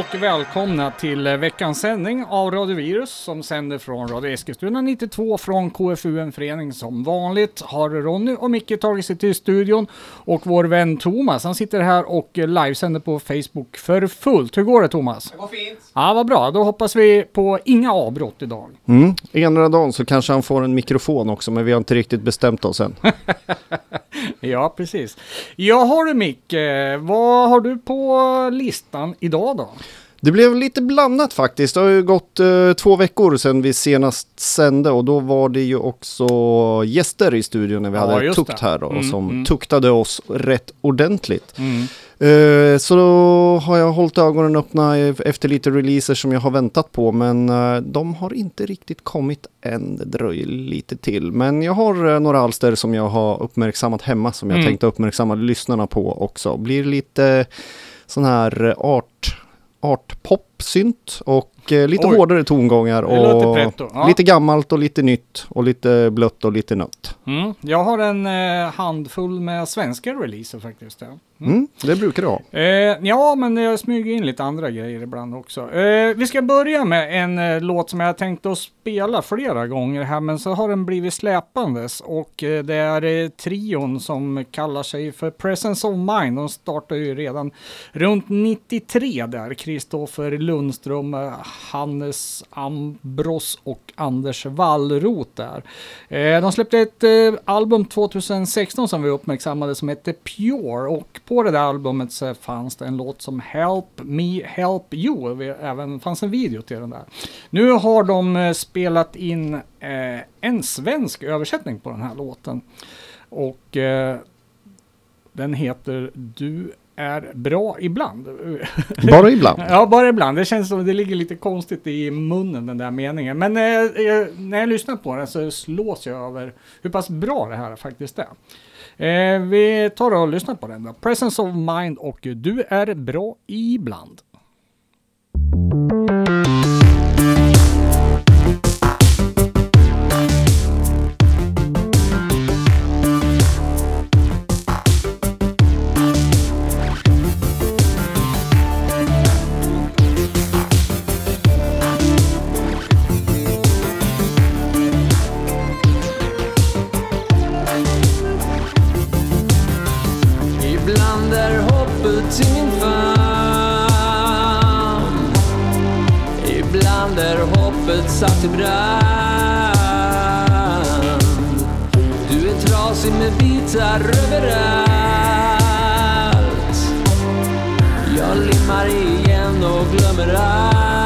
och välkomna till veckans sändning av Radio Virus som sänder från Radio Eskilstuna 92 från KFU, en förening som vanligt har Ronny och Micke tagit sig till studion och vår vän Thomas, han sitter här och livesänder på Facebook för fullt. Hur går det Thomas? Det går fint. Ja, vad bra. Då hoppas vi på inga avbrott idag. Mm. Ena dagen så kanske han får en mikrofon också, men vi har inte riktigt bestämt oss än. Ja, precis. Ja, har du Micke, vad har du på listan idag då? Det blev lite blandat faktiskt. Det har ju gått eh, två veckor sedan vi senast sände och då var det ju också gäster i studion när vi Ja, hade tukt här då, Mm, som mm. tuktade oss rätt ordentligt. Mm. Eh, så då har jag hållit ögonen öppna efter lite releaser som jag har väntat på men eh, de har inte riktigt kommit än. Det dröjer lite till. Men jag har eh, några alster som jag har uppmärksammat hemma som jag Mm. tänkte uppmärksamma lyssnarna på också. Blir lite sån här art, artpop art-pop-synt och eh, lite Oj. hårdare tongångar och. Ja. lite gammalt och lite nytt och lite blött och lite nött. Mm. Jag har en eh, handfull med svenska releaser faktiskt. Ja. Mm, det brukar det ha. Eh, ja, men jag smyger in lite andra grejer ibland också. Eh, vi ska börja med en eh, låt som jag tänkte att spela flera gånger här, men så har den blivit släpandes och eh, det är trion som kallar sig för Presence of Mind. De startade ju redan runt 93 där. Kristoffer Lundström, eh, Hannes Ambros och Anders Wallroth där. Eh, de släppte ett eh, album 2016 som vi uppmärksammade som hette Pure och på det där albumet så fanns det en låt som Help Me Help You. Vi- Även fanns en video till den där. Nu har de spelat in en svensk översättning på den här låten och den heter Du är bra ibland. Bara ibland. Ja, bara ibland. Det känns som det ligger lite konstigt i munnen den där meningen. Men eh, eh, när jag lyssnar på den så slås jag över hur pass bra det här faktiskt är. Eh, vi tar och lyssnar på den då. Presence of Mind och Du är bra ibland. Ibland brand. Du är trasig med bitar överallt. Jag limmar igen och glömmer allt.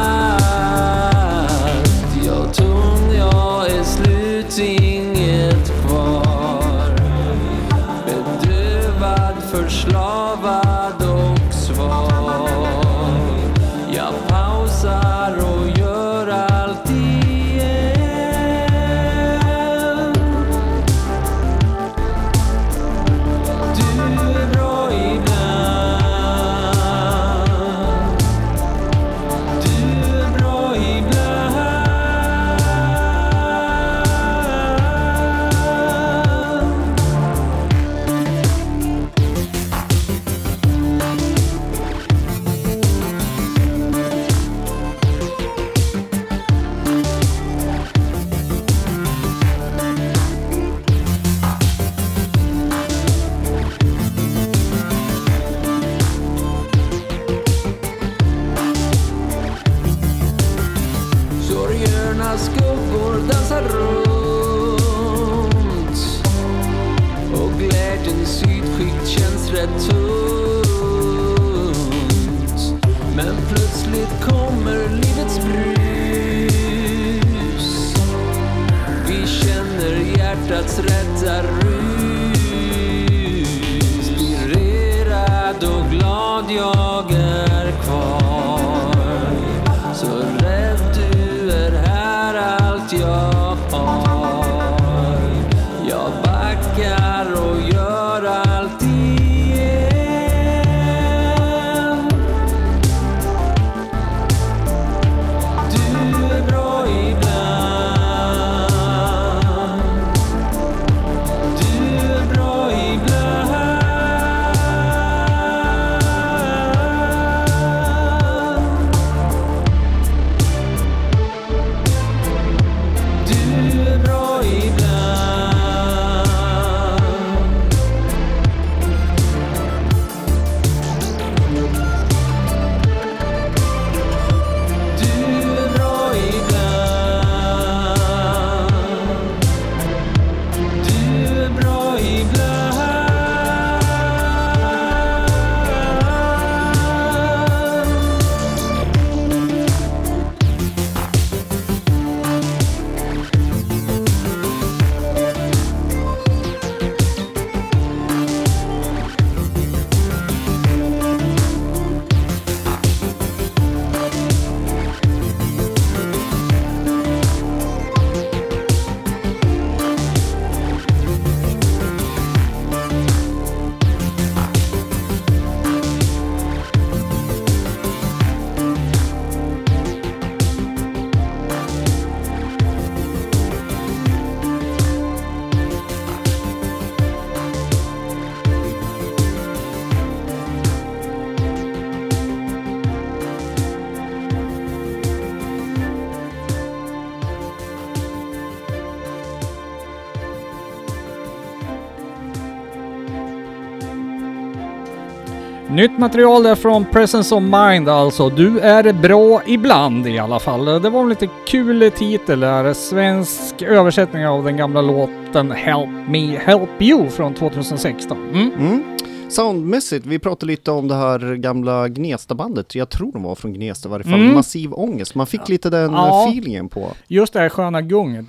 Material där från Presence of Mind alltså. Du är bra ibland i alla fall. Det var en lite kul titel där. Svensk översättning av den gamla låten Help Me Help You från 2016. Mm. Mm. Soundmässigt, vi pratade lite om det här gamla Gnesta-bandet. Jag tror de var från Gnesta i varje fall. Mm. Massiv ångest. Man fick lite den Ja. feelingen på. Just det här sköna gunget.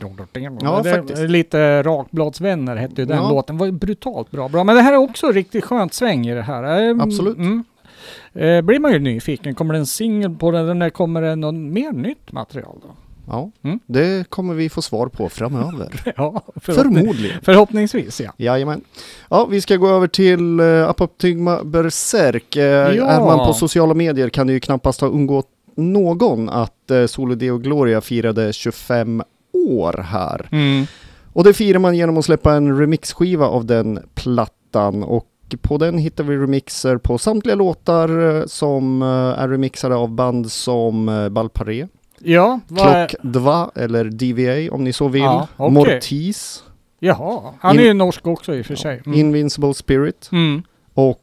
Ja, det, faktiskt. Lite Rakbladsvänner hette ju den Ja. låten. var brutalt bra, bra. Men det här är också riktigt skönt sväng i det här. Ehm, Absolut. Mm. Eh, blir man ju nyfiken. Kommer det en singel på den? När kommer det något mer nytt material då? Ja, Mm. det kommer vi få svar på framöver. Ja, förhoppning, Förmodligen. förhoppningsvis ja. Jajamän. Ja, vi ska gå över till uh, Apoptygma Berserk. Uh, Ja. Är man på sociala medier kan det ju knappast ha undgått någon att uh, Solo Deo Gloria firade 25 år här. Mm. Och det firar man genom att släppa en remixskiva av den plattan och på den hittar vi remixer på samtliga låtar eh, som eh, är remixade av band som Balparé, Ja, vad är... Klock 2 eller DVA om ni så vill, Ja, okej. Mortis, Jaha, han är ju norsk också i och för sig. Mm. Invincible Spirit Mm. och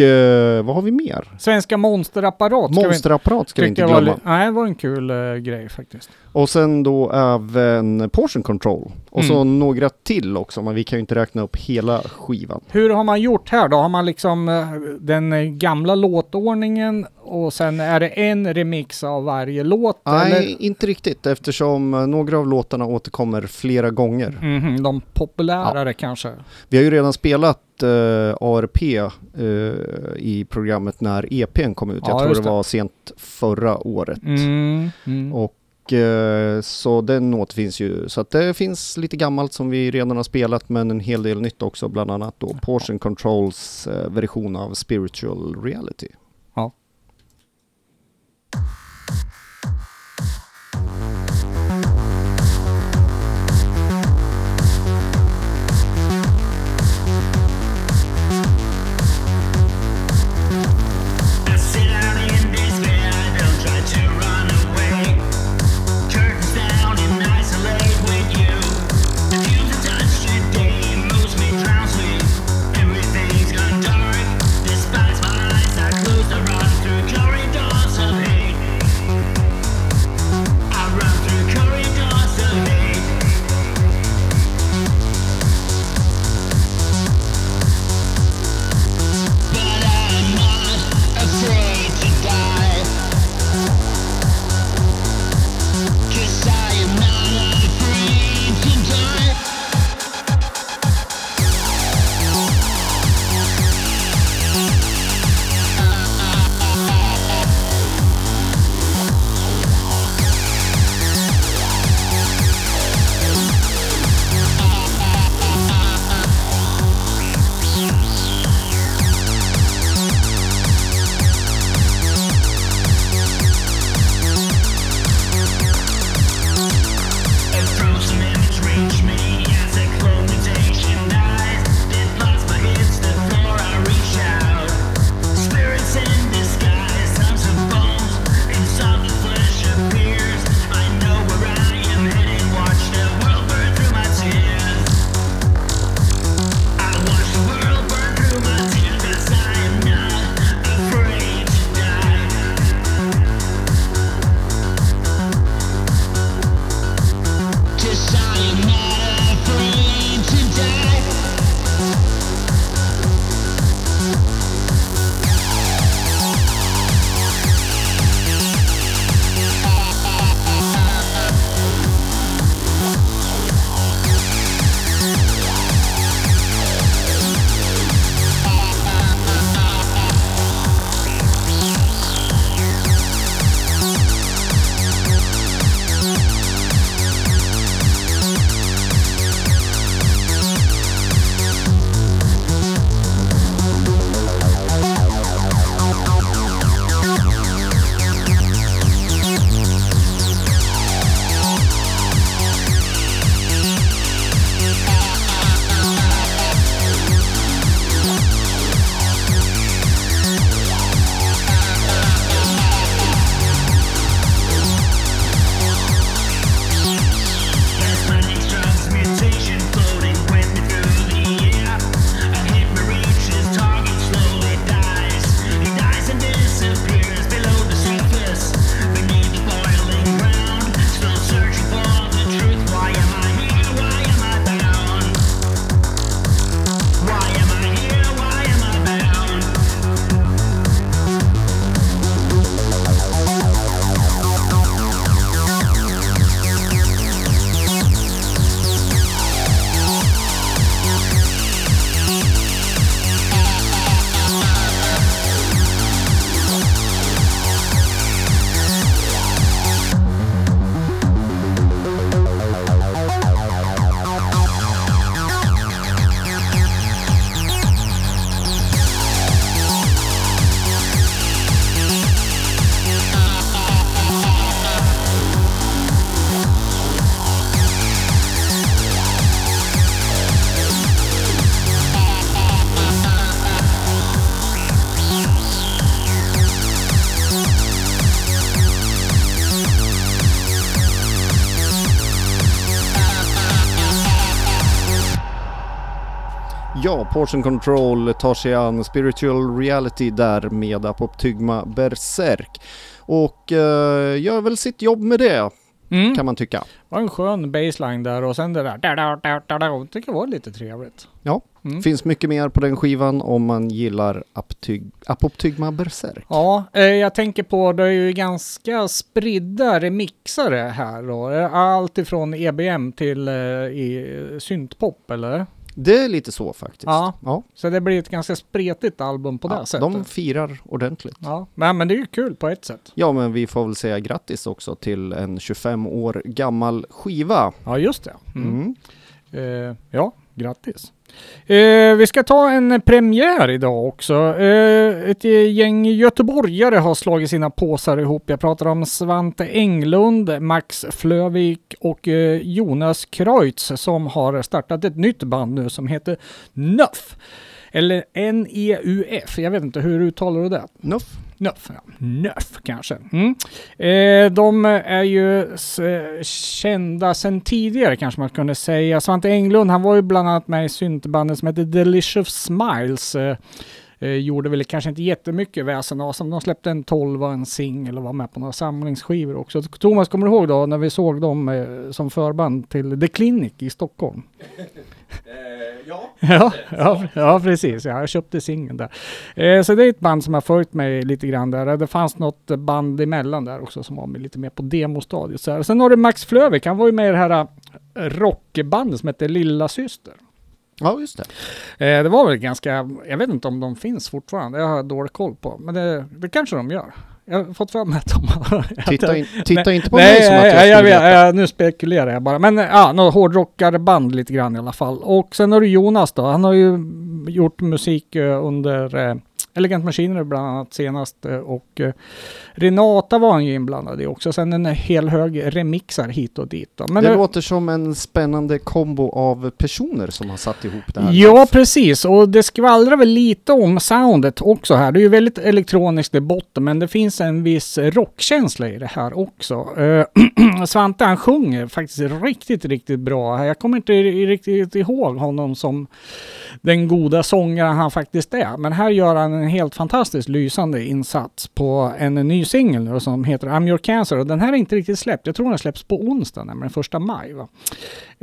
eh, vad har vi mer? Svenska monsterapparat ska vi Monsterapparat ska vi inte var glömma. li- Nej, det var en kul eh, grej faktiskt. Och sen då även Portion Control. Och så Mm. några till också, men vi kan ju inte räkna upp hela skivan. Hur har man gjort här då? Har man liksom eh, den gamla låtordningen och sen är det en remix av varje låt? Nej, Eller? inte riktigt eftersom eh, några av låtarna återkommer flera gånger. Mhm, de populärare kanske? Vi har ju redan spelat eh, ARP eh, i programmet när EPn kom ut. Ja, Jag tror det det. var sent förra året. Mm, mm. Och så den återfinns ju. Så att det finns lite gammalt som vi redan har spelat men en hel del nytt också. Bland annat då Portion Controls version av Spiritual Reality. Ja, Portion Control tar sig an Spiritual Reality där med Apoptygma Berserk. Och eh, gör väl sitt jobb med det, Mm. kan man tycka. Det var en skön baseline där och sen det där. Jag tycker det var lite trevligt. Ja, Mm. finns mycket mer på den skivan om man gillar Apoptyg- Apoptygma Berserk. Ja, eh, jag tänker på det är ju ganska spridda remixare här då. Eh, Allt ifrån EBM till eh, syntpop eller? Det är lite så faktiskt. Ja. ja. Så det blir ett ganska spretigt album på det ja sättet. de firar ordentligt. Ja, men, men det är ju kul på ett sätt. Ja, men vi får väl säga grattis också till en 25 år gammal skiva. Ja, just det. Mm. Mm. Eh, ja, grattis. Eh, vi ska ta en premiär idag också. Eh, ett gäng göteborgare har slagit sina påsar ihop. Jag pratar om Svante Englund, Max Flövik och eh, Jonas Kreutz som har startat ett nytt band nu som heter Nuff. Eller N-E-U-F. Jag vet inte hur uttalar du det? Nuff. Nuff, ja. Nuff kanske. Mm. Eh, de är ju eh, kända sedan tidigare kanske man kunde säga. Svante Englund, han var ju bland annat med i syntbandet som heter Delicious Smiles. Eh, eh, gjorde väl kanske inte jättemycket väsen av sig. De släppte en 12 och en singel och var med på några samlingsskivor också. Thomas, kommer du ihåg då när vi såg dem eh, som förband till The Clinic i Stockholm? Ja. Ja, ja, ja, precis. Ja, jag köpte singeln där. Eh, så det är ett band som har följt mig lite grann där. Det fanns något band emellan där också som var med lite mer på demostadiet. Så här. Sen har du Max Flövik. Han var ju med i det här eh, rockbandet som heter Lilla Syster. Ja, just det. Eh, det var väl ganska, jag vet inte om de finns fortfarande. Jag har dålig koll på. Men det, det kanske de gör. Jag har fått för mig att de har... Titta, in, titta inte på nej, mig som att jag, nej, jag, vet, veta. nu spekulerar jag bara. Men ja, något hårdrockarband lite grann i alla fall. Och sen har du Jonas då. Han har ju gjort musik eh, under eh, Elegant Machinery bland annat senast. eh, Och eh, Renata var han ju inblandad i också. Sen en hel hög remixar hit och dit. Då. Men det det- låter som en spännande kombo av personer som har satt ihop det här. Ja, precis. Och det skvallrar väl lite om soundet också här. Det är ju väldigt elektroniskt i botten, men det finns en viss rockkänsla i det här också. Eh, Svante han sjunger faktiskt riktigt, riktigt bra. Jag kommer inte riktigt ihåg honom som den goda sångaren han faktiskt är. Men här gör han en helt fantastiskt lysande insats på en ny singel som heter I'm your cancer. Och den här är inte riktigt släppt. Jag tror den släpps på onsdag, nämligen första maj. Va?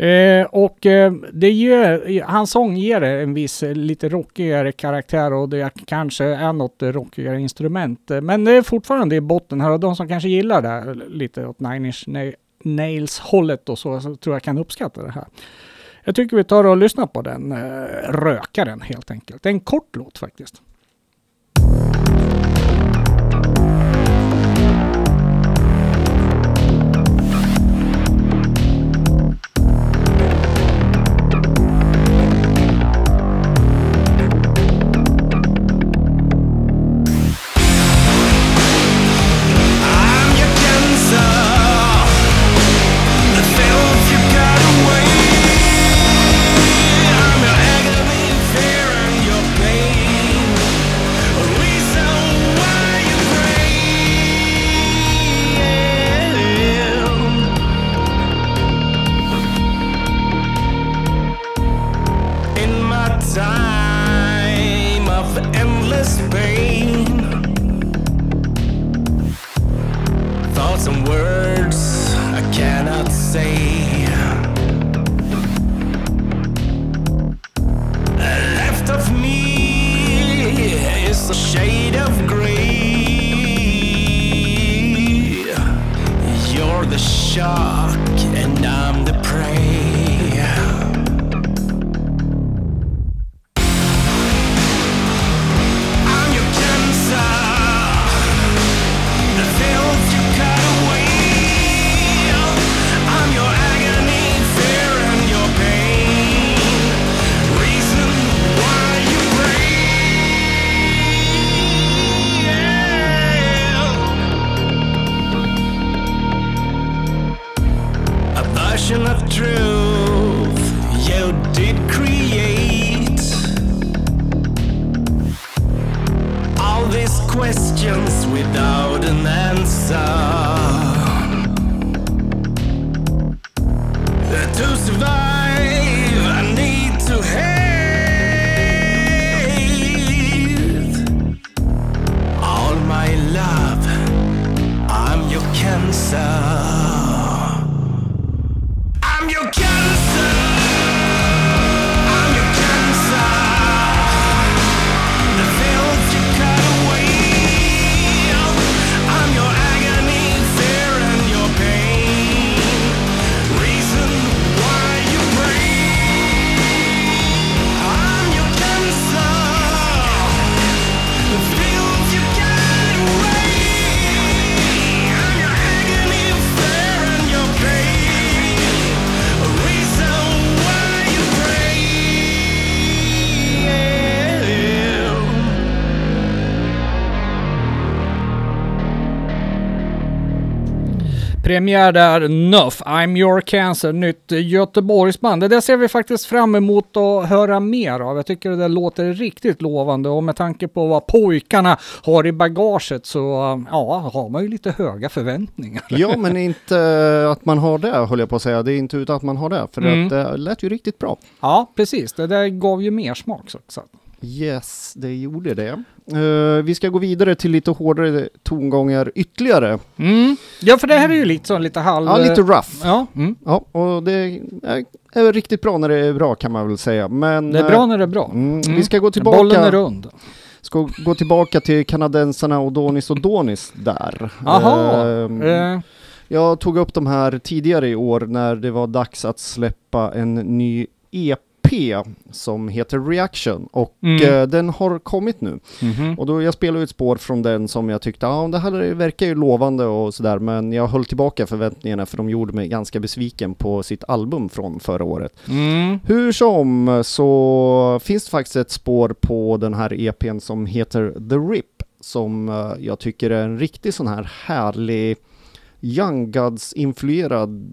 Eh, och eh, det ger, hans sång ger en viss lite rockigare karaktär och det kanske är något rockigare instrument. Men det är fortfarande i botten här och de som kanske gillar det här, lite åt Nine Inch Nails hållet och så, så tror jag kan uppskatta det här. Jag tycker vi tar och lyssnar på den eh, rökaren helt enkelt. Det är en kort låt faktiskt. Thank you. Time of endless pain. thoughts and words I cannot say. Left of me is a shade of gray. You're the shock, and I'm the premiär där, Nuff, I'm your cancer, nytt Göteborgsband. Det där ser vi faktiskt fram emot att höra mer av. Jag tycker det där låter riktigt lovande och med tanke på vad pojkarna har i bagaget så ja, har man ju lite höga förväntningar. Ja, men inte att man har det, höll jag på att säga. Det är inte utan att man har det, för Mm. det lät ju riktigt bra. Ja, precis. Det där gav ju mer smak också. Yes, det gjorde det. Eh, vi ska gå vidare till lite hårdare tongångar ytterligare. Mm. Ja, för det här är ju lite så lite halv... Ja, lite rough. Ja, mm. Ja, och det är, är riktigt bra när det är bra kan man väl säga. Men, det är bra när det är bra. eh, Mm, Mm. Vi ska gå Bollen är tillbaka, rund. ska gå tillbaka till kanadensarna Odonis och Donis där. Aha. Ehm, Eh, Jag tog upp de här tidigare i år när det var dags att släppa en ny EP som heter Reaction och Mm. eh, den har kommit nu. mhm. Och då jag spelade ett spår från den som jag tyckte, ja det här verkar ju lovande och sådär men jag höll tillbaka förväntningarna för de gjorde mig ganska besviken på sitt album från förra året. Mm. Hur som så finns det faktiskt ett spår på den här EPn som heter The Rip som eh, jag tycker är en riktig sån här härlig Young Gods-influerad,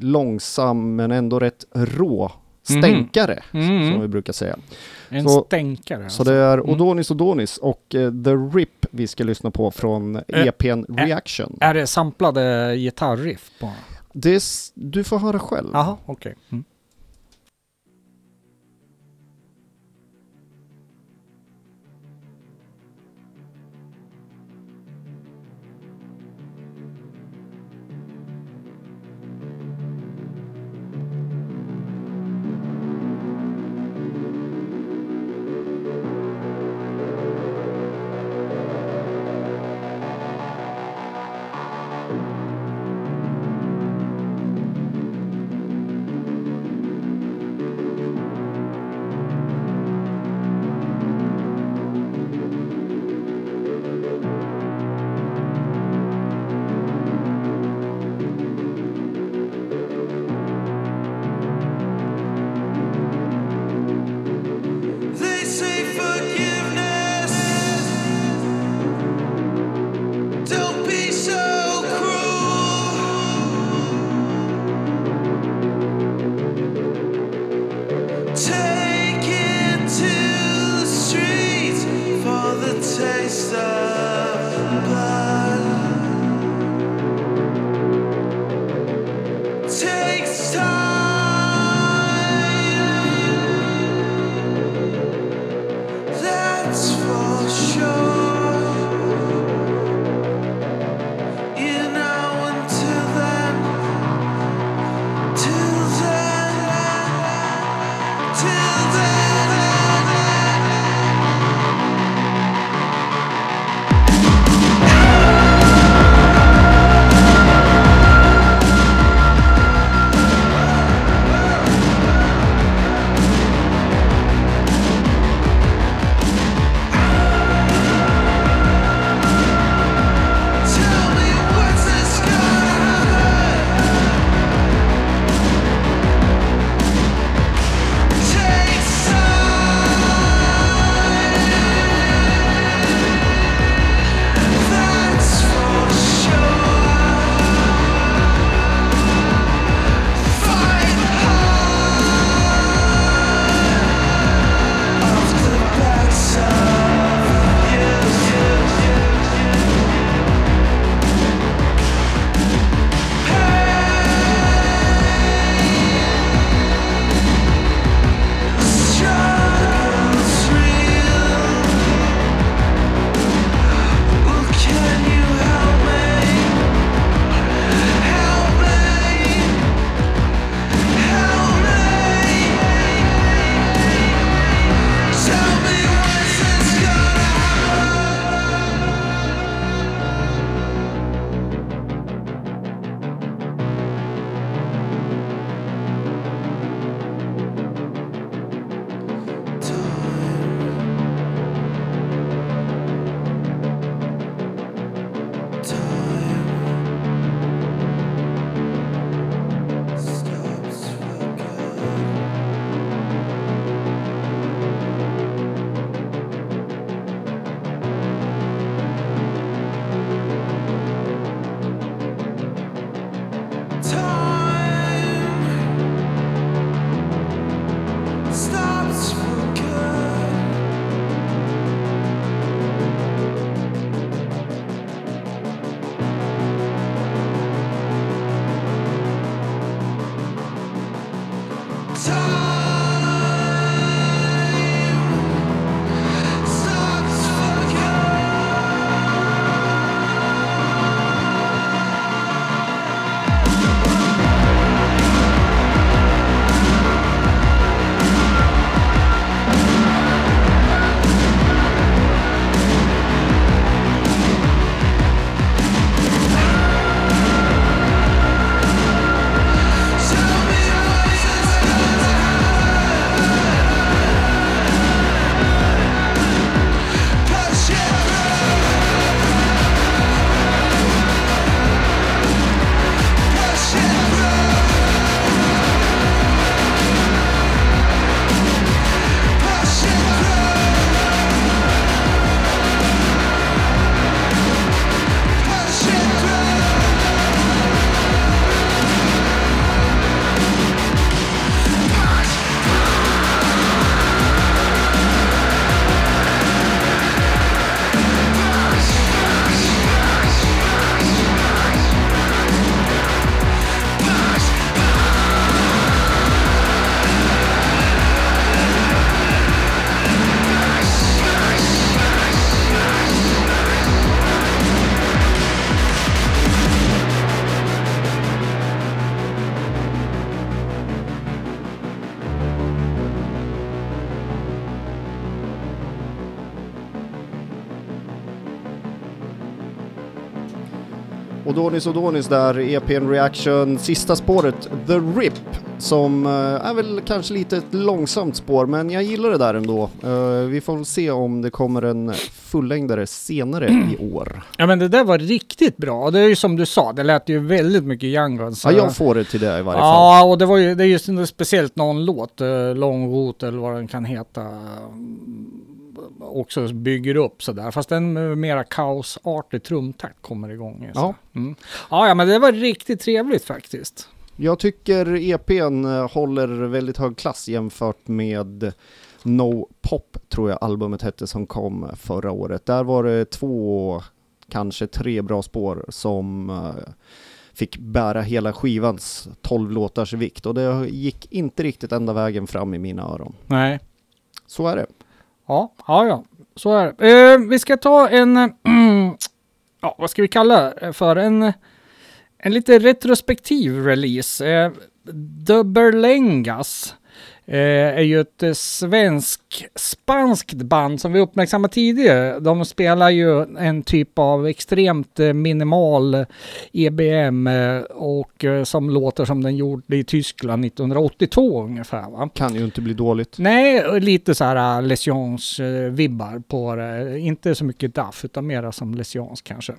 långsam men ändå rätt rå stänkare Mhm. som vi brukar säga. En Så- stänkare. Så alltså. det är Mm. Odonis Odonis och eh, The Rip vi ska lyssna på från EPn Reaction. Är det samplade gitarriff på? Det är, du får höra själv. Jaha, okej. Mm. Odonis Odonis där, EPn Reaction, sista spåret, The RIP, som eh, är väl kanske lite ett långsamt spår, men jag gillar det där ändå. Eh, vi får se om det kommer en fullängdare senare i år. Ja men det där var riktigt bra. Det är ju som du sa, det lät ju väldigt mycket Young Guns. Ja, jag får det till det i varje fall. Ja, och det var ju, det är en- speciellt någon låt, Long Route eller vad den kan heta, mm, också bygger upp sådär. Fast en med mera kaosartig trumtakt kommer igång. Ja. Mm. ja, men det var riktigt trevligt faktiskt. Jag tycker EPn eh, håller väldigt hög klass jämfört med No Pop, tror jag albumet hette, som kom förra året. Där var det två, kanske tre bra spår som eh, fick bära hela skivans 12 låtars vikt och det gick inte riktigt ända vägen fram i mina öron. Nej. Så är det. Ja, ja, ja. Så är det. Eh, vi ska ta en, eh, ja, vad ska vi kalla det för? En, en lite retrospektiv release. Eh, The Berlengas eh, är ju ett eh, svensk-spanskt band som vi uppmärksammat tidigare. De spelar ju en typ av extremt eh, minimal EBM eh, och eh, som låter som den gjorde i Tyskland 1982 ungefär. Va? Kan ju inte bli dåligt. Nej, lite så här Lesions-vibbar på det. Inte så mycket Duff, utan mera som Lesions kanske.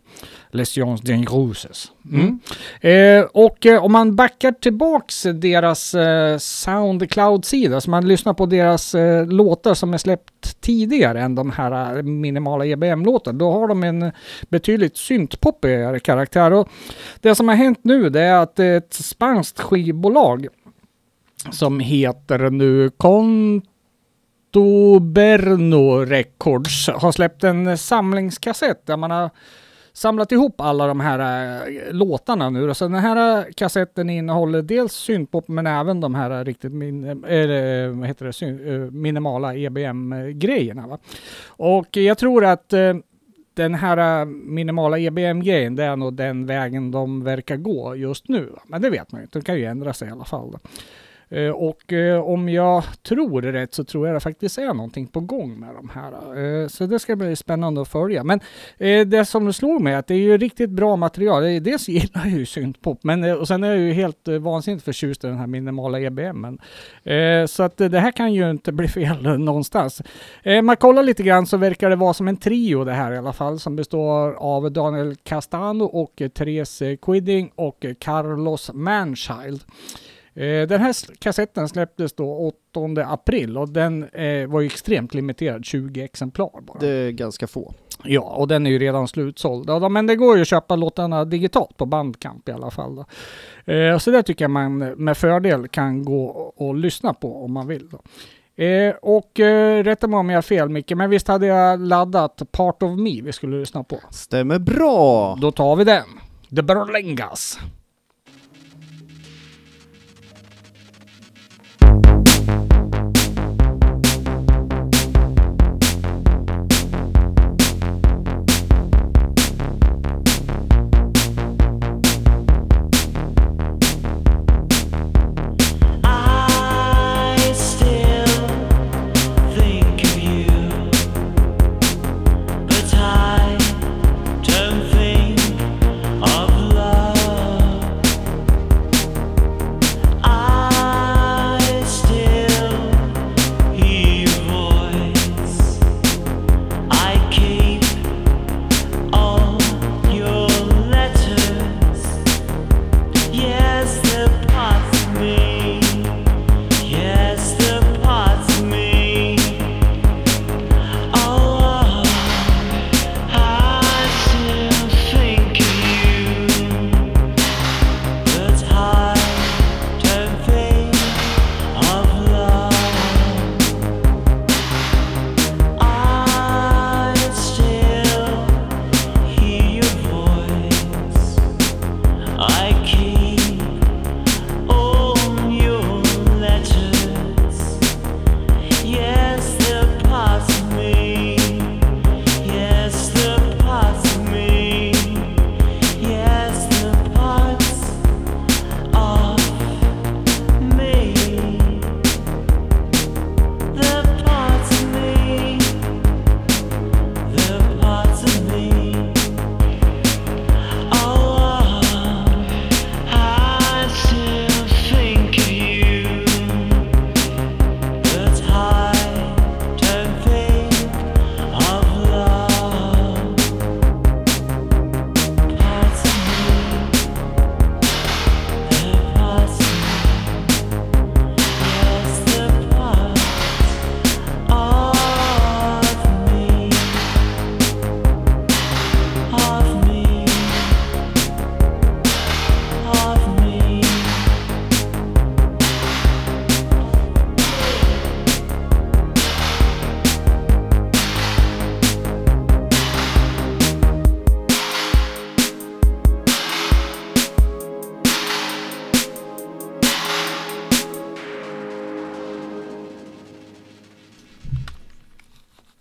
Lesions den Groses. Mm. Eh, och eh, om man backar tillbaks deras eh, Soundcloud-sida, så man lyssnar på deras eh, låtar som är släppt tidigare än de här eh, minimala EBM-låtarna, då har de en betydligt syntpoppigare karaktär. Och det som har hänt nu det är att ett spanskt skivbolag som heter nu Contoberno Records har släppt en samlingskassett där man har samlat ihop alla de här äh, låtarna nu. Så den här äh, kassetten innehåller dels syntpop men även de här eh, riktigt min, äh, vad heter det, syn, äh, minimala EBM-grejerna. Va? Och jag tror att äh, den här äh, minimala EBM-grejen, det är nog den vägen de verkar gå just nu. Va? Men det vet man ju inte, det kan ju ändra sig i alla fall. Då. Eh, och eh, om jag tror rätt så tror jag det faktiskt är någonting på gång med de här. Eh, så det ska bli spännande att följa. Men det som slog mig är att det är ju riktigt bra material. Dels gillar jag ju syntpop, men och sen är jag ju helt vansinnigt förtjust i den här minimala EBMen. Så att det här kan ju inte bli fel någonstans. Man kollar lite grann så verkar det vara som en trio det här i alla fall som består av Daniel Castano och Therese Quidding och Carlos Manchild. Eh, Den här kassetten släpptes då 8 april och den eh, var extremt limiterad, 20 exemplar bara. Det är ganska få. Ja, och den är ju redan slutsåld. Men det går ju att köpa låtarna digitalt på Bandcamp i alla fall. Då. Eh, så det tycker jag man med fördel kan gå och, lyssna på om man vill. Då. Eh, och eh, rätta mig om jag har fel Micke, men visst hade jag laddat Part of Me vi skulle lyssna på? Stämmer bra! Då tar vi den. The Berlengas.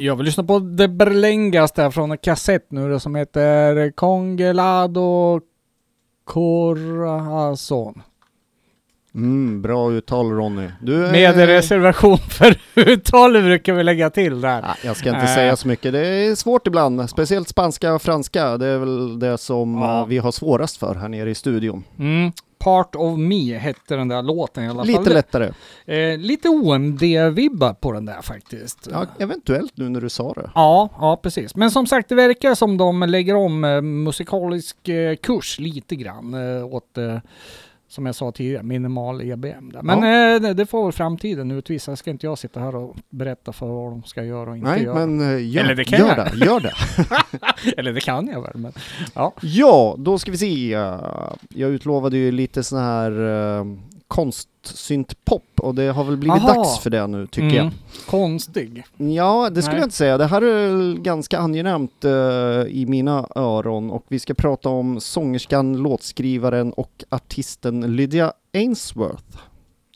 Jag vill lyssna på det Berlengas där från en kassett nu då, som heter Congelado Corazon. Mm, bra uttal Ronny. Du, är- Med reservation för uttalet brukar vi lägga till där. Ja, jag ska inte Äh. säga så mycket. Det är svårt ibland. Speciellt spanska och franska. Det är väl det som Ja. eh, vi har svårast för här nere i studion. Mm. Part of Me hette den där låten i alla fall. Lite lättare. Eh, lite OMD-vibbar på den där faktiskt. Ja, eventuellt nu när du sa det. Ja, ja precis. Men som sagt, det verkar som de lägger om eh, musikalisk eh, kurs lite grann eh, åt, eh, som jag sa tidigare, minimal EBM. Där. Men eh, det- får väl framtiden utvisa. Ska inte jag sitta här och berätta för vad de ska göra och inte Nej, göra. men eh, gör, Eller det kan gör jag. det. Gör det. Eller det kan jag väl, men ja. Ja, då ska vi se. eh, Jag utlovade ju lite sån här uh, konstsynt-pop och det har väl blivit Aha. dags för det nu tycker Mm. Konstig. jag. Ja, det skulle Nej. jag inte säga. Det här är ganska angenämt eh, i mina öron och vi ska prata om sångerskan, låtskrivaren och artisten Lydia Ainsworth.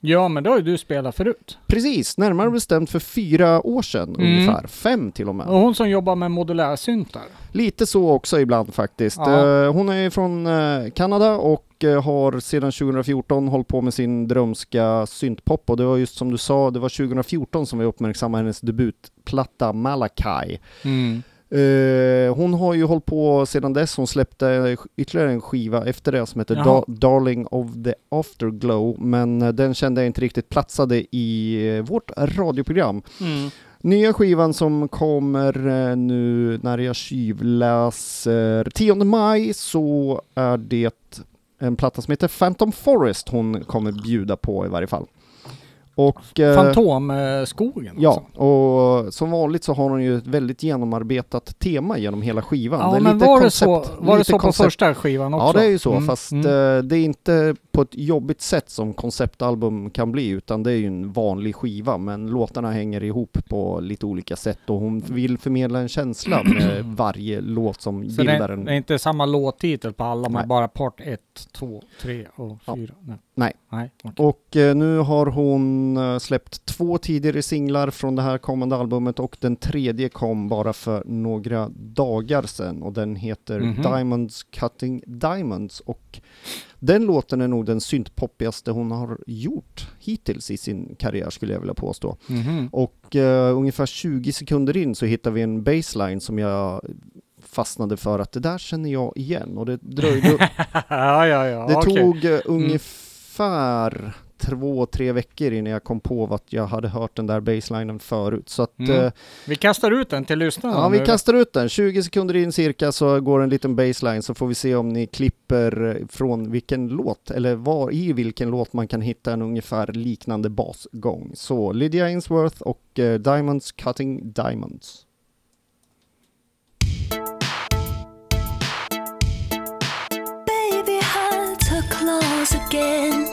Ja, men det har ju du spelat förut. Precis, närmare bestämt för fyra år sedan Mm. ungefär. Fem till och med. Och hon som jobbar med modulärsyntar. Lite så också ibland faktiskt. Ja. Eh, hon är från eh, Kanada och eh, har sedan 2014 hållit på med sin drömska syntpop och det var just som du sa, det var 2014 som vi uppmärksammade hennes debutplatta Malachi. Mm. Eh, hon har ju hållit på sedan dess, hon släppte ytterligare en skiva efter det som heter da- Darling of the Afterglow, men eh, den kände jag inte riktigt platsade i eh, vårt radioprogram. Mm. Nya skivan som kommer nu när jag tjuvläser 10 maj så är det en platta som heter Phantom Forest hon kommer bjuda på i varje fall. Och, eh, Fantomskogen Ja, alltså. och som vanligt så har hon ju ett väldigt genomarbetat tema genom hela skivan. Ja, det är men lite var det koncept, så, var det så på koncept- första skivan också? Ja, det är ju så, Mm, fast mm. eh, det är inte på ett jobbigt sätt som konceptalbum kan bli, utan det är ju en vanlig skiva, men låtarna hänger ihop på lite olika sätt och hon vill förmedla en känsla med varje låt som Så det bildar är, en... det är inte samma låttitel på alla, men Nej. bara part 1, 2, 3 och Ja. 4? Nej. Nej. Nej. okej. Och eh, nu har hon eh, släppt två tidigare singlar från det här kommande albumet och den tredje kom bara för några dagar sedan och den heter Mhm. Diamonds Cutting Diamonds och den låten är nog den syntpoppigaste hon har gjort hittills i sin karriär skulle jag vilja påstå. Mhm. Och eh, ungefär 20 sekunder in så hittar vi en baseline som jag fastnade för att det där känner jag igen och det dröjde ja, ja, ja. det okej. tog eh, ungefär två, tre veckor innan jag kom på att jag hade hört den där baselinen förut. Så att, Mm. eh, Vi kastar ut den till lyssnarna ja, vi nu. kastar ut den. 20 sekunder in cirka så går en liten baseline så får vi se om ni klipper från vilken låt, eller var i vilken låt man kan hitta en ungefär liknande basgång. Så Lydia Ainsworth och eh, Diamonds Cutting Diamonds. Again.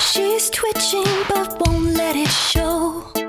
She's twitching but won't let it show.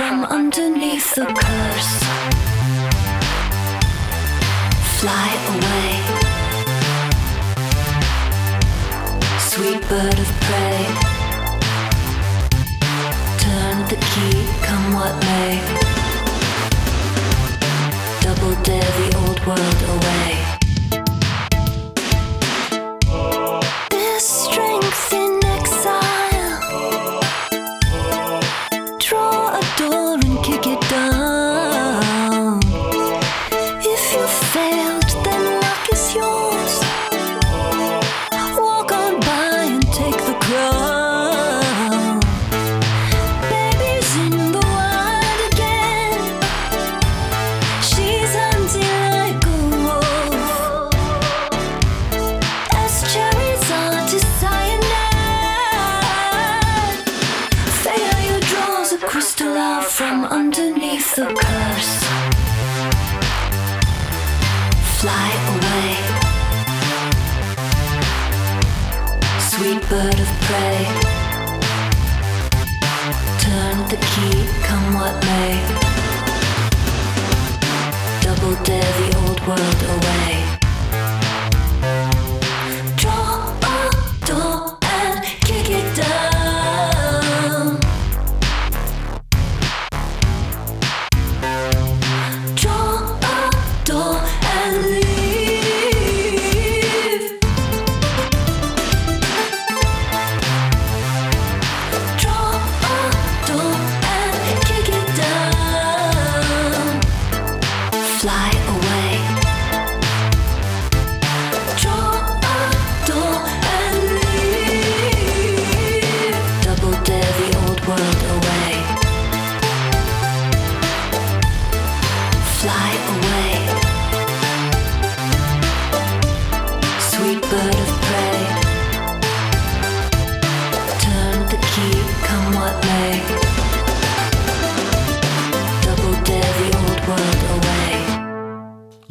From underneath the curse. Fly away, sweet bird of prey. Turn the key, come what may. Double dare the old world away.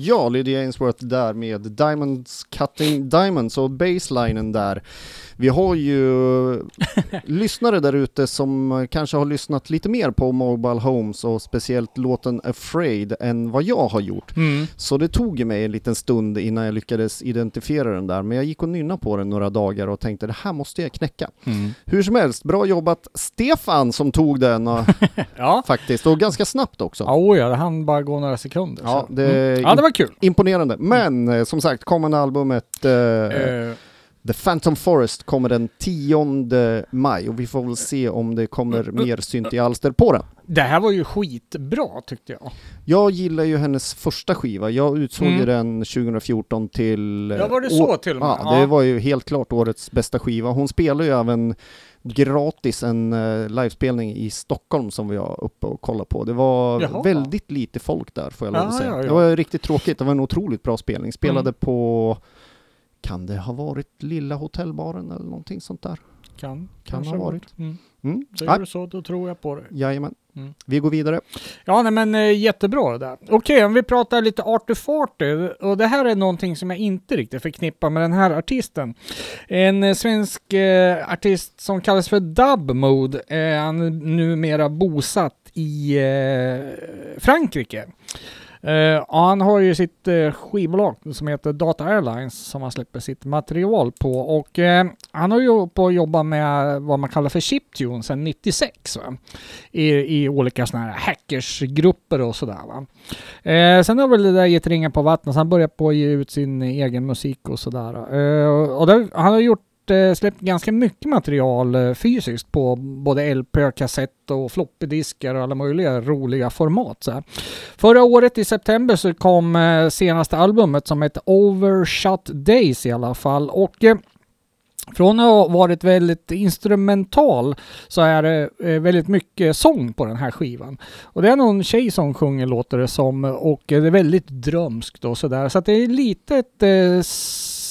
Ja, Lydia Ainsworth där med Diamonds Cutting Diamonds och baselinen där. Vi har ju lyssnare där ute som kanske har lyssnat lite mer på Mobile Homes och speciellt låten Afraid än vad jag har gjort. Mm. Så det tog mig en liten stund innan jag lyckades identifiera den där, men jag gick och nynnade på den några dagar och tänkte det här måste jag knäcka. Mm. Hur som helst, bra jobbat Stefan som tog den och, Ja. faktiskt, och ganska snabbt också. Ja, oh ja, det hann bara gå några sekunder. Ja, det- mm. ja, det var kul. Imponerande, men eh, som sagt kommande albumet eh, Eh, The Phantom Forest kommer den 10 maj och vi får väl se om det kommer Mm, mer synt i alster på den. det här var ju skitbra tyckte jag. Jag gillar ju hennes första skiva, jag utsåg ju Mm. den 2014 till... eh, Ja, var det så till och med? Ja, Ja. det var ju helt klart årets bästa skiva. Hon spelar ju även gratis en uh, livespelning i Stockholm som vi var uppe och kollade på. Det var Jaha. väldigt lite folk där får jag lov att säga. ja, ja. Det var riktigt tråkigt, det var en otroligt bra spelning. Spelade Mm. på, kan det ha varit Lilla Hotellbaren eller någonting sånt där? Kan, Kan ha varit. Mm. Mm. Säger Nej, du så, då tror jag på det. jajamän. Mm. Vi går vidare. Ja, nej, men eh, jättebra det där. Okej, om vi pratar lite artefarty, och det här är någonting som jag inte riktigt förknippar med den här artisten. En eh, svensk eh, artist som kallas för Dub Mode, eh, han är numera bosatt i Frankrike. Uh, och han har ju sitt uh, skivbolag som heter Data Airlines som han släpper sitt material på och uh, han har ju på att jobba med vad man kallar för chiptune sedan 96 va? I, i olika sådana här hackersgrupper och sådär va. Uh, sen har väl det där gett ringar på vattnet så han börjar på att ge ut sin egen musik och sådär. Och där, han har gjort Eh, släppt ganska mycket material eh, fysiskt på både LP, kassett och floppydiskar och alla möjliga roliga format. Så här. Förra året i september så kom eh, senaste albumet som heter Overshot Days i alla fall och från att ha varit väldigt instrumental så är det väldigt mycket sång på den här skivan. Och det är någon tjej som sjunger låter det som och det är väldigt drömskt och sådär. Så att det är lite ett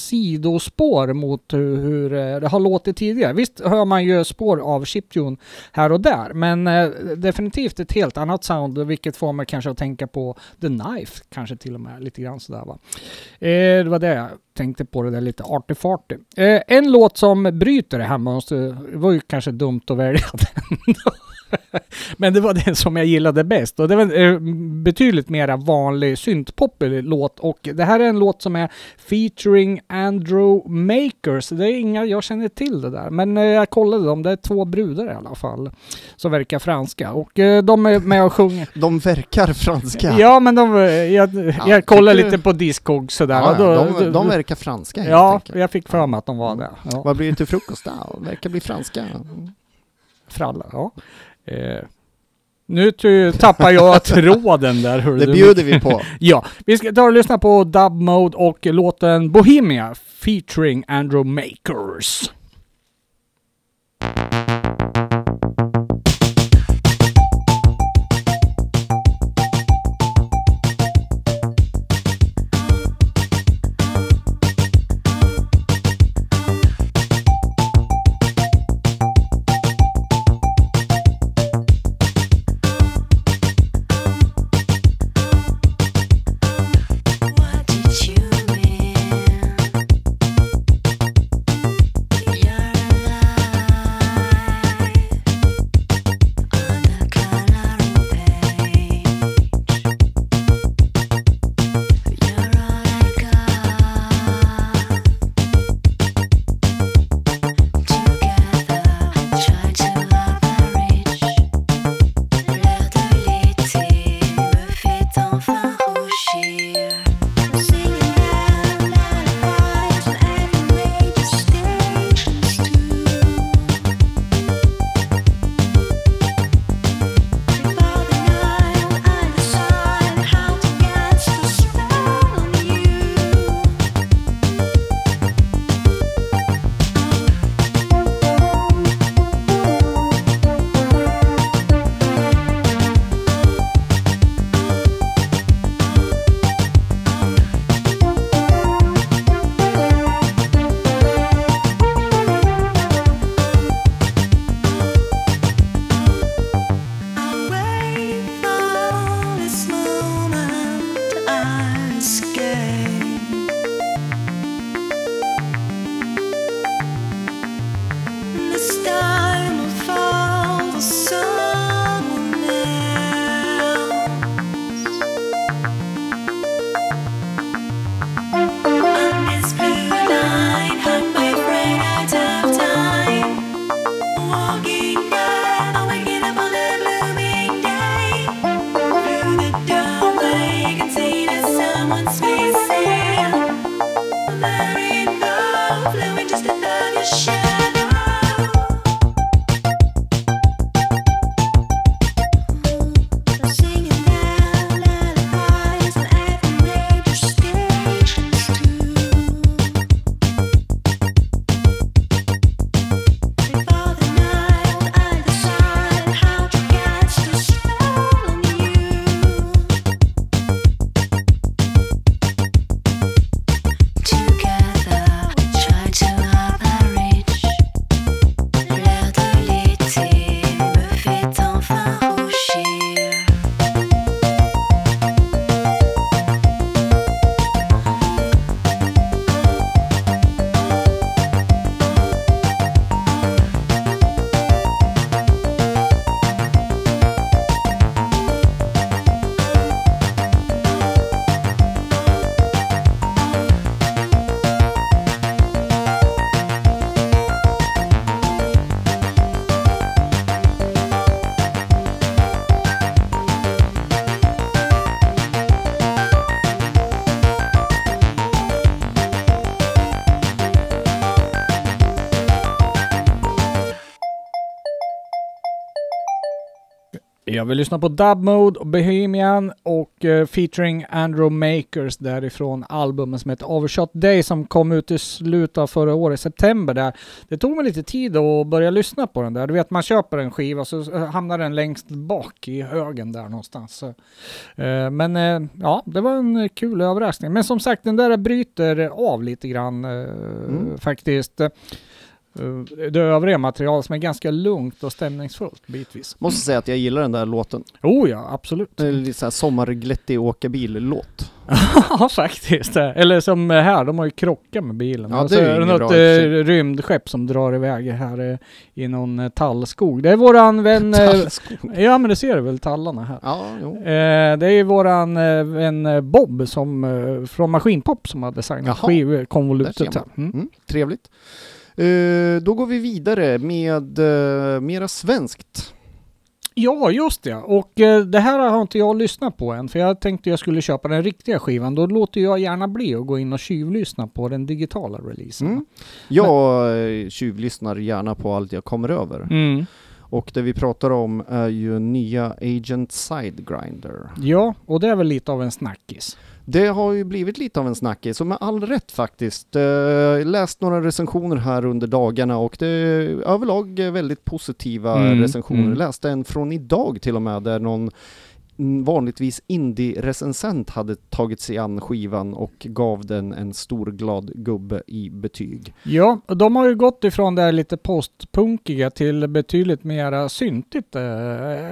sidospår mot hur, hur det har låtit tidigare. Visst hör man ju spår av chiptune här och där, men eh, definitivt ett helt annat sound, vilket får mig kanske att tänka på The Knife, kanske till och med lite grann sådär va. Eh, det var det jag tänkte på, det där lite arty-farty. Eh, en låt som bryter det här mönstret, det var ju kanske dumt att välja den. Men det var den som jag gillade bäst och det var eh, betydligt mera vanlig syntpoppig låt och det här är en låt som är featuring Andrew Makers. Det är inga jag känner till det där, men eh, jag kollade dem. Det är två brudar i alla fall som verkar franska och eh, de är med och sjunger. De verkar franska. Ja, men de, jag, jag Ja, kollade tycker- lite på Discog sådär. Ja, ja, de, de verkar franska helt Ja, enkelt. jag fick för mig att de var det. Ja. Vad blir det till frukost då? Verkar bli franska. Fralla, ja. Eh, nu tappar jag tråden där. hörru Det bjuder vi på. Ja, vi ska ta och lyssna på Dub Mode och låten Bohemia featuring Andrew Makers. Jag vill lyssna på Dub Mode och Bohemian och eh, featuring Andrew Makers därifrån albumet som heter Overshot Day som kom ut i slutet av förra året, september där. Det tog mig lite tid att börja lyssna på den där. Du vet man köper en skiva så hamnar den längst bak i högen där någonstans. Eh, men eh, ja, det var en kul överraskning. Men som sagt den där bryter av lite grann eh, faktiskt. Eh, det övriga material som är ganska lugnt och stämningsfullt bitvis. Måste säga att jag gillar den där låten. Oh ja, absolut. Det är lite såhär sommarglättig åkarbil-låt. Ja, faktiskt. Eller som här, de har ju krockat med bilen. Ja, Och det så är ju något bra eh, rymdskepp som drar iväg här eh, i någon eh, tallskog. Det är våran vän... Tallskog. ja, men det ser du väl, tallarna här. Ja, jo. Det är våran vän Bob som, från Maskinpop som har designat Jaha, skiv, där konvolutet. ser här. man. Mm. Mm, trevligt. Eh, då går vi vidare med uh, mera svenskt. Ja, just det. Och eh, det här har inte jag lyssnat på än, för jag tänkte jag skulle köpa den riktiga skivan. Då låter jag gärna bli att gå in och tjuvlyssna på den digitala releasen. Mm. Jag eh, tjuvlyssnar gärna på allt jag kommer över. Mm. Och det vi pratar om är ju nya Agent Sidegrinder. Ja, och det är väl lite av en snackis. Det har ju blivit lite av en snackis och med all rätt faktiskt. Eh, läst några recensioner här under dagarna och det är överlag väldigt positiva Mm, recensioner. mm. Läste en från idag till och med där någon mm, vanligtvis indie-recensent hade tagit sig an skivan och gav den en stor glad gubbe i betyg. Ja, och de har ju gått ifrån det här lite postpunkiga till betydligt mera syntigt. eh.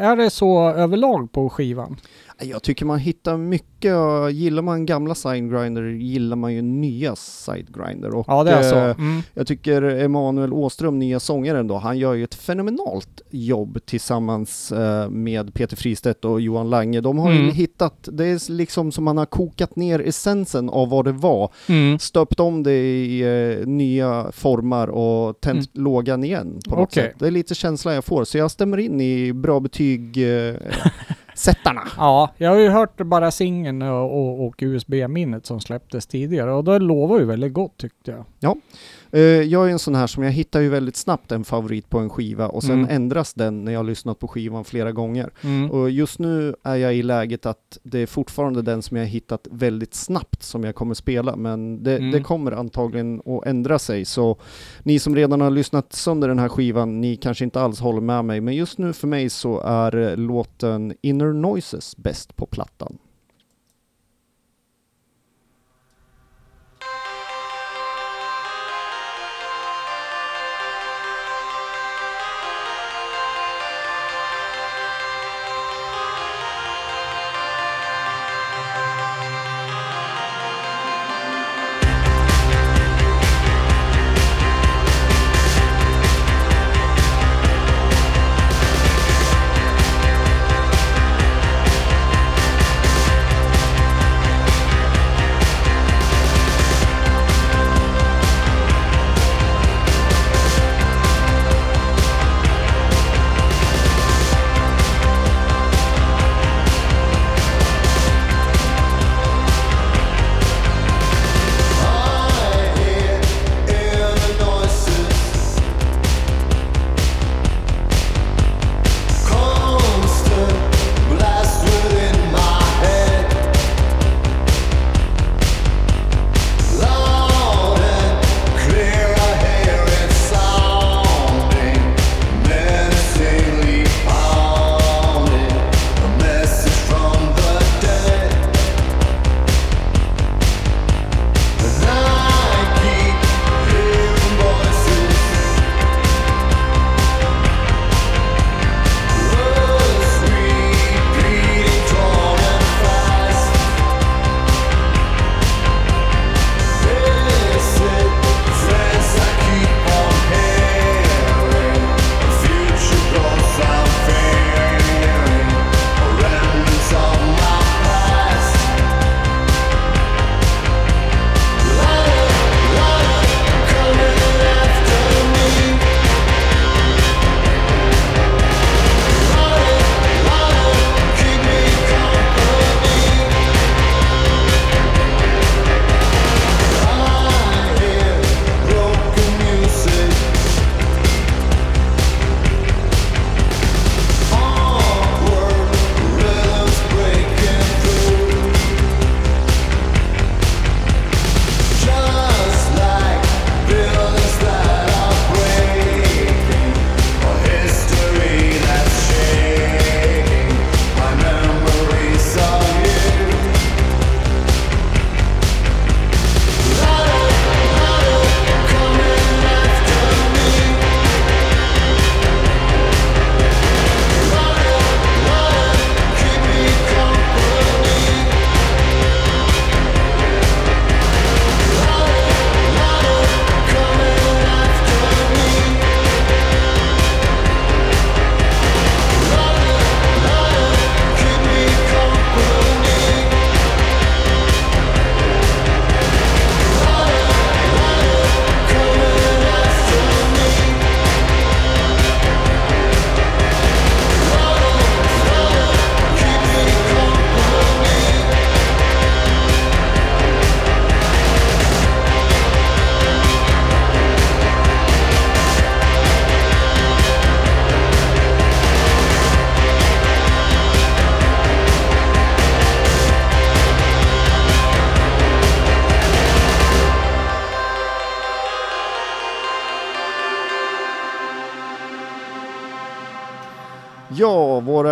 Är det så överlag på skivan? Jag tycker man hittar mycket, gillar man gamla Sidegrinder gillar man ju nya Sidegrinder. Och, Ja, det är så. eh, Mm. Jag tycker Emanuel Åström, nya sångaren då, han gör ju ett fenomenalt jobb tillsammans eh, med Peter Fristedt och Johan Lange. De har ju Mm. hittat, det är liksom som man har kokat ner essensen av vad det var, Mm. stöpt om det i eh, nya formar och tänt lågan igen på något Okej. sätt. Det är lite känslan jag får, så jag stämmer in i bra betyg sättarna. Ja, jag har ju hört bara singeln och, och, och USB-minnet som släpptes tidigare och det lovar ju väldigt gott tyckte jag. Eh, jag är en sån här som jag hittar ju väldigt snabbt en favorit på en skiva och sen Mm. ändras den när jag har lyssnat på skivan flera gånger. Mm. Och just nu är jag i läget att det är fortfarande den som jag har hittat väldigt snabbt som jag kommer spela, men det, Mm. det kommer antagligen att ändra sig. Så ni som redan har lyssnat sönder den här skivan, ni kanske inte alls håller med mig, men just nu för mig så är eh, låten Inner Noises bäst på plattan.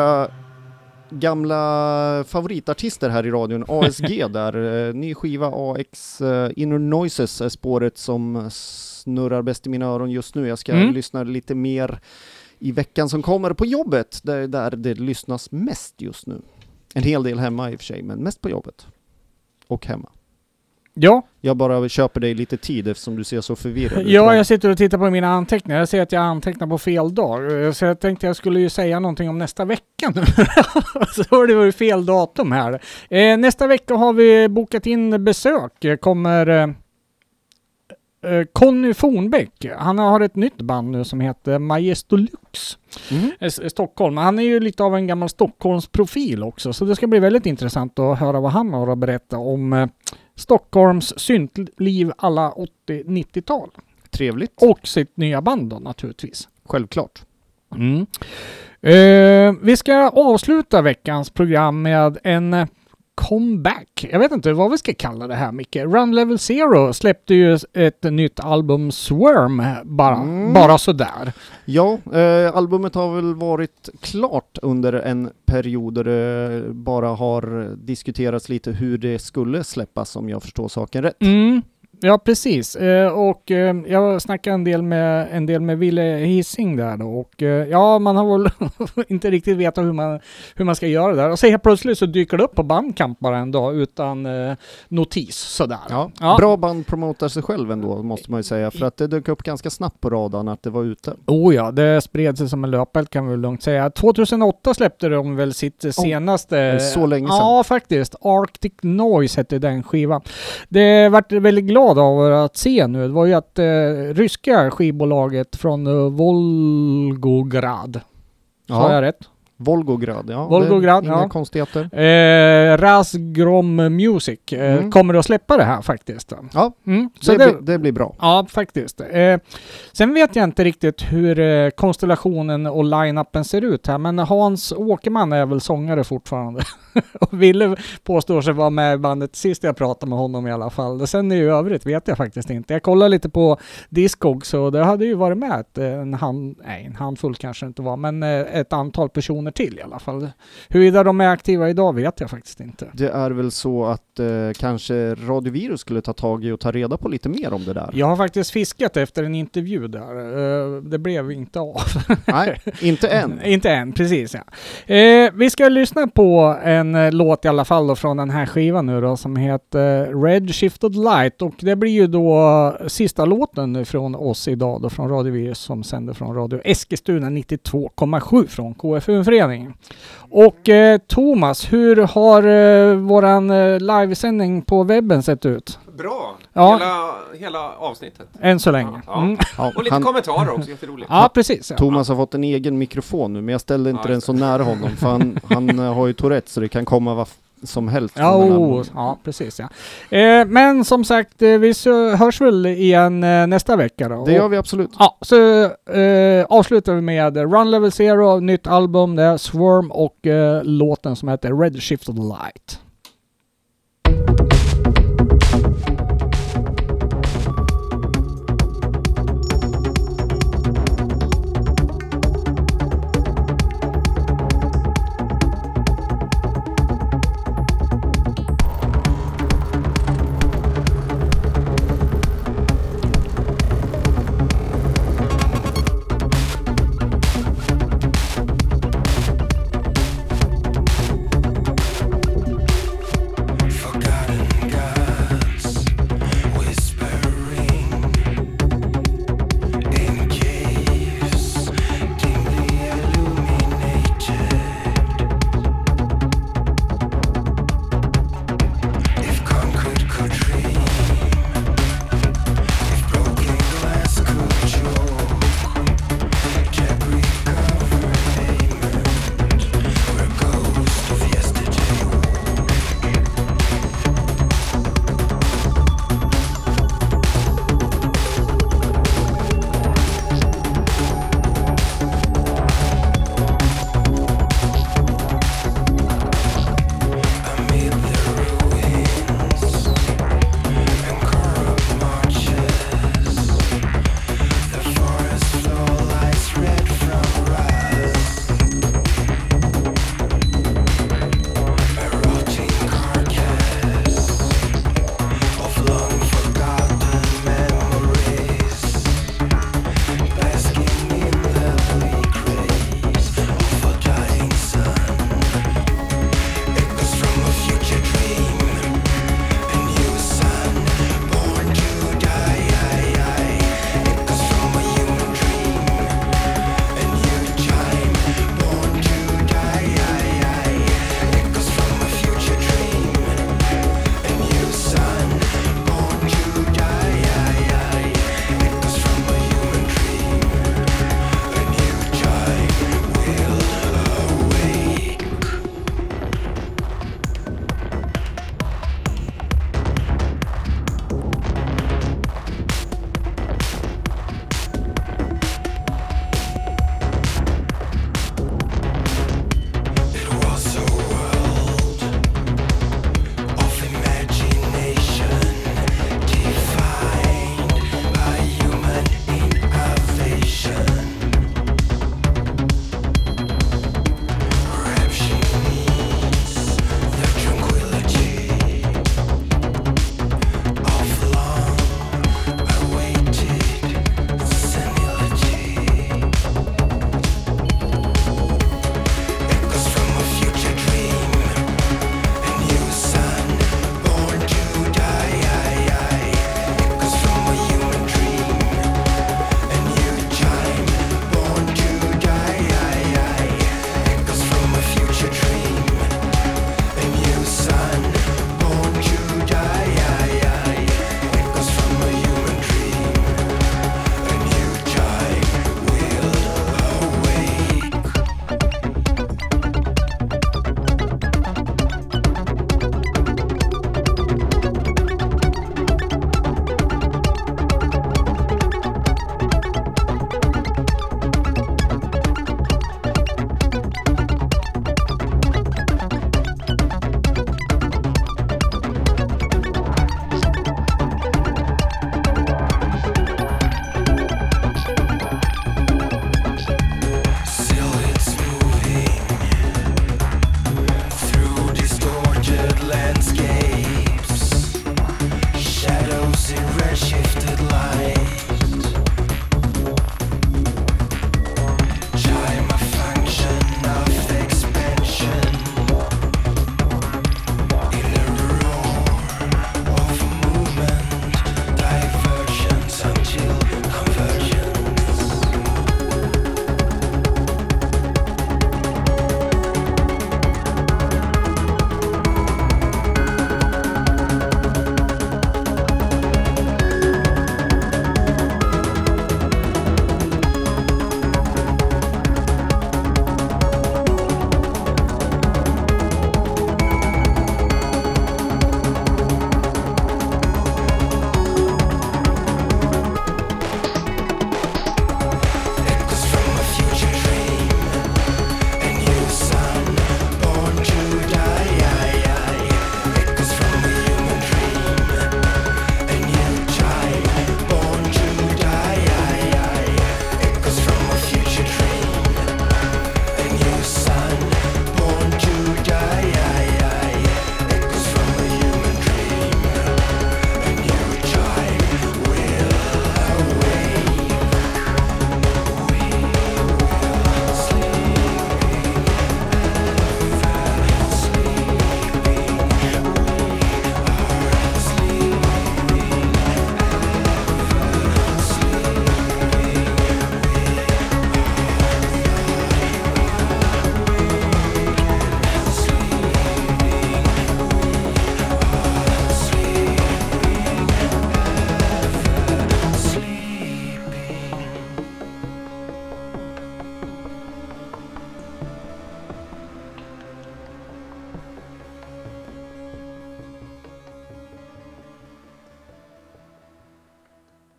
Våra gamla favoritartister här i radion, ASG där. Eh, Ny skiva AX eh, Inner Noises är spåret som snurrar bäst i mina öron just nu. Jag ska Mm. lyssna lite mer i veckan som kommer på jobbet, där, där det lyssnas mest just nu. En hel del hemma i och för sig, men mest på jobbet. Och hemma. Ja, Jag bara köper dig lite tid eftersom du ser så förvirrad ut. ja, jag sitter och tittar på mina anteckningar. Jag ser att jag antecknar på fel dag. Så jag tänkte jag skulle ju säga någonting om nästa vecka nu. så har det varit fel datum här. Eh, nästa vecka har vi bokat in besök. Kommer eh, eh, Conny Fornbäck. Han har ett nytt band nu som heter Majestolux. S- Stockholm. Han är ju lite av en gammal Stockholmsprofil också, så det ska bli väldigt intressant att höra vad han har att berätta om Stockholms syntliv alla 80-90-tal. Trevligt, Och sitt nya band då naturligtvis. självklart. Mm. Eh, vi ska avsluta veckans program med en comeback. Jag vet inte vad vi ska kalla det här Micke. Run Level Zero släppte ju ett nytt album Swarm bara, Mm. bara sådär. Ja, eh, albumet har väl varit klart under en period där det bara har diskuterats lite hur det skulle släppas om jag förstår saken rätt. Mm. Ja, precis. Eh, och eh, jag snackade en del med, en del med Ville Hising där då. Och eh, ja, man har väl inte riktigt vetat hur man, hur man ska göra där. Och så helt plötsligt så dyker det upp på Bandcamp bara en dag utan notis sådär. Ja, Ja. Bra band promotar sig själv ändå måste man ju säga för att det dök upp ganska snabbt på radarn att det var ute. Oh ja, det spred sig som en löpeld kan vi lugnt säga. 2008 släppte de väl sitt senaste... så länge sedan. Ja, faktiskt. Arctic Noise hette den skivan. Det vart väldigt glad av att se nu. Det var ju att eh, ryska skivbolaget från eh, Volgograd. Sa jag rätt? Volgograd, ja. Volgograd, inga ja. konstigheter. Eh, Razgrom Music eh, Mm. kommer att släppa det här faktiskt. Ja, Mm, så det, det, blir, det blir bra. Ja, faktiskt. Eh, sen vet jag inte riktigt hur eh, konstellationen och line-upen ser ut här, men Hans Åkerman är väl sångare fortfarande. och Ville påstår sig vara med i bandet sist jag pratade med honom i alla fall. Sen i övrigt vet jag faktiskt inte. Jag kollade lite på Discogs och det hade ju varit med ett, en, hand, nej, en handfull kanske inte var, men eh, ett antal personer till i alla fall. Huruvida de är aktiva idag vet jag faktiskt inte. Det är väl så att eh, kanske Radiovirus skulle ta tag i och ta reda på lite mer om det där. Jag har faktiskt fiskat efter en intervju där. Eh, det blev inte av. Nej, inte än. Inte än, precis ja. Eh, vi ska lyssna på en eh, låt i alla fall då från den här skivan nu då som heter Red Shifted Light och det blir ju då sista låten från oss idag då från Radio Virus som sänder från Radio Eskilstuna 92,7 från KFU-föreningen. Och eh, Thomas, hur har eh, våran eh, livesändning på webben sett ut? Bra! Ja. Hela, hela avsnittet. Än så länge. Ja. Mm. Ja, Och lite han, kommentarer också, jätteroligt. Ja, precis. Ja. Thomas har fått en egen mikrofon nu, men jag ställde inte Ja, den just så nära honom för han, han eh, har ju Tourette så det kan komma vad f- som helst. Ja, oh, ja precis ja. Eh, men som sagt, eh, vi hörs väl igen eh, nästa vecka då. Det gör vi absolut. Ja, så eh, avslutar vi med Run Level Zero, nytt album, det är Swarm och eh, låten som heter Red Shifted Light.